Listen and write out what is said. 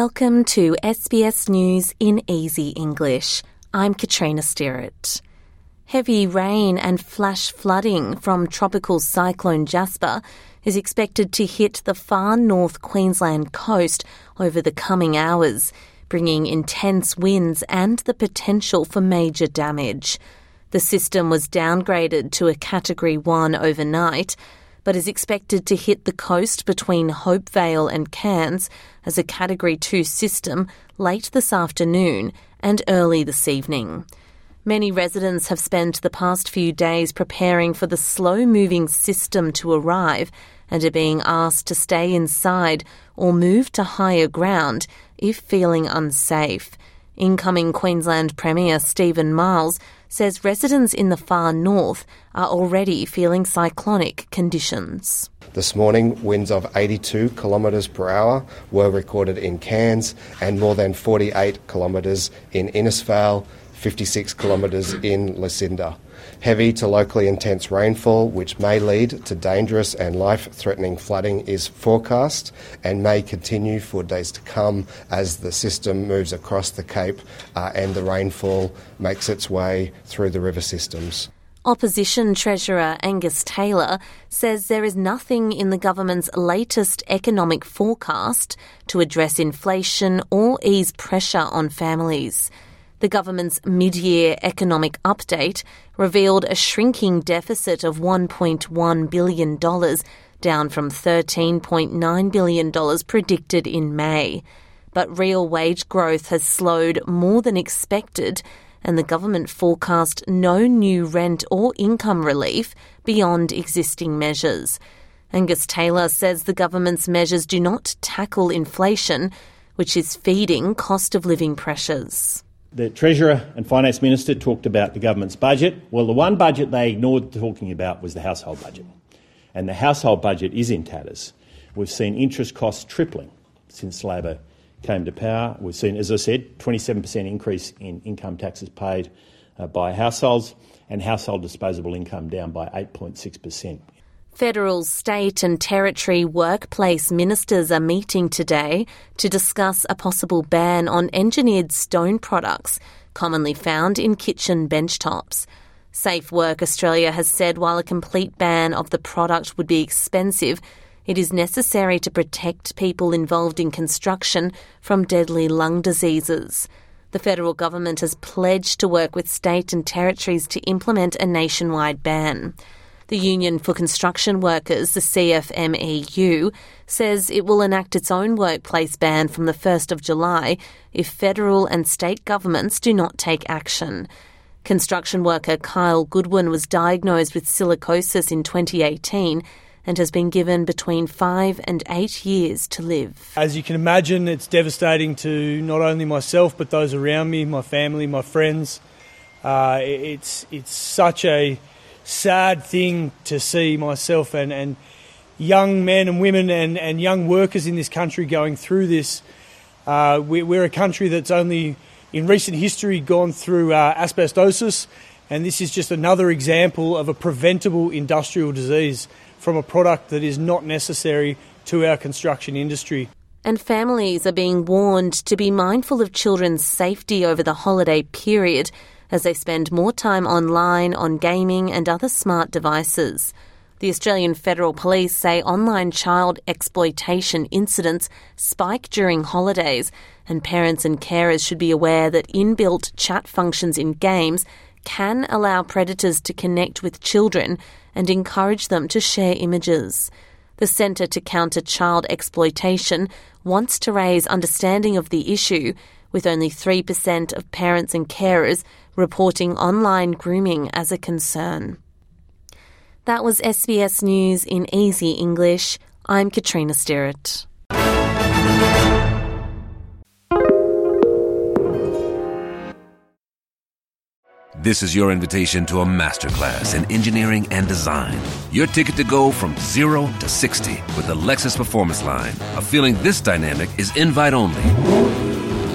Welcome to SBS News in Easy English. I'm Katrina Stirrett. Heavy rain and flash flooding from tropical cyclone Jasper is expected to hit the far north Queensland coast over the coming hours, bringing intense winds and the potential for major damage. The system was downgraded to a Category 1 overnight but is expected to hit the coast between Hopevale and Cairns as a Category 2 system late this afternoon and early this evening. Many residents have spent the past few days preparing for the slow moving system to arrive and are being asked to stay inside or move to higher ground if feeling unsafe. Incoming Queensland Premier Stephen Miles says residents in the far north are already feeling cyclonic conditions. This morning, winds of 82 kilometres per hour were recorded in Cairns and more than 48 kilometres in Innisfail, 56 kilometres in Lucinda. Heavy to locally intense rainfall, which may lead to dangerous and life threatening flooding, is forecast and may continue for days to come as the system moves across the Cape uh, and the rainfall makes its way through the river systems. Opposition Treasurer Angus Taylor says there is nothing in the government's latest economic forecast to address inflation or ease pressure on families. The government's mid year economic update revealed a shrinking deficit of $1.1 billion, down from $13.9 billion predicted in May. But real wage growth has slowed more than expected, and the government forecast no new rent or income relief beyond existing measures. Angus Taylor says the government's measures do not tackle inflation, which is feeding cost of living pressures the Treasurer and Finance Minister talked about the government's budget. Well, the one budget they ignored talking about was the household budget. And the household budget is in tatters. We've seen interest costs tripling since Labor came to power. We've seen, as I said, 27% increase in income taxes paid uh, by households and household disposable income down by 8.6%. Federal, state, and territory workplace ministers are meeting today to discuss a possible ban on engineered stone products commonly found in kitchen benchtops. Safe Work Australia has said while a complete ban of the product would be expensive, it is necessary to protect people involved in construction from deadly lung diseases. The federal government has pledged to work with state and territories to implement a nationwide ban. The Union for Construction Workers, the CFMEU, says it will enact its own workplace ban from the 1st of July if federal and state governments do not take action. Construction worker Kyle Goodwin was diagnosed with silicosis in 2018 and has been given between five and eight years to live. As you can imagine, it's devastating to not only myself but those around me, my family, my friends. Uh, it's it's such a sad thing to see myself and, and young men and women and, and young workers in this country going through this. Uh, we, are a country that's only in recent history gone through uh, asbestosis, and this is just another example of a preventable industrial disease from a product that is not necessary to our construction industry. And families are being warned to be mindful of children's safety over the holiday period as they spend more time online, on gaming, and other smart devices. The Australian Federal Police say online child exploitation incidents spike during holidays, and parents and carers should be aware that inbuilt chat functions in games can allow predators to connect with children and encourage them to share images. The Centre to Counter Child Exploitation wants to raise understanding of the issue, with only 3% of parents and carers reporting online grooming as a concern. That was SBS News in Easy English. I'm Katrina Stirrett. This is your invitation to a masterclass in engineering and design. Your ticket to go from zero to 60 with the Lexus Performance Line. A feeling this dynamic is invite only.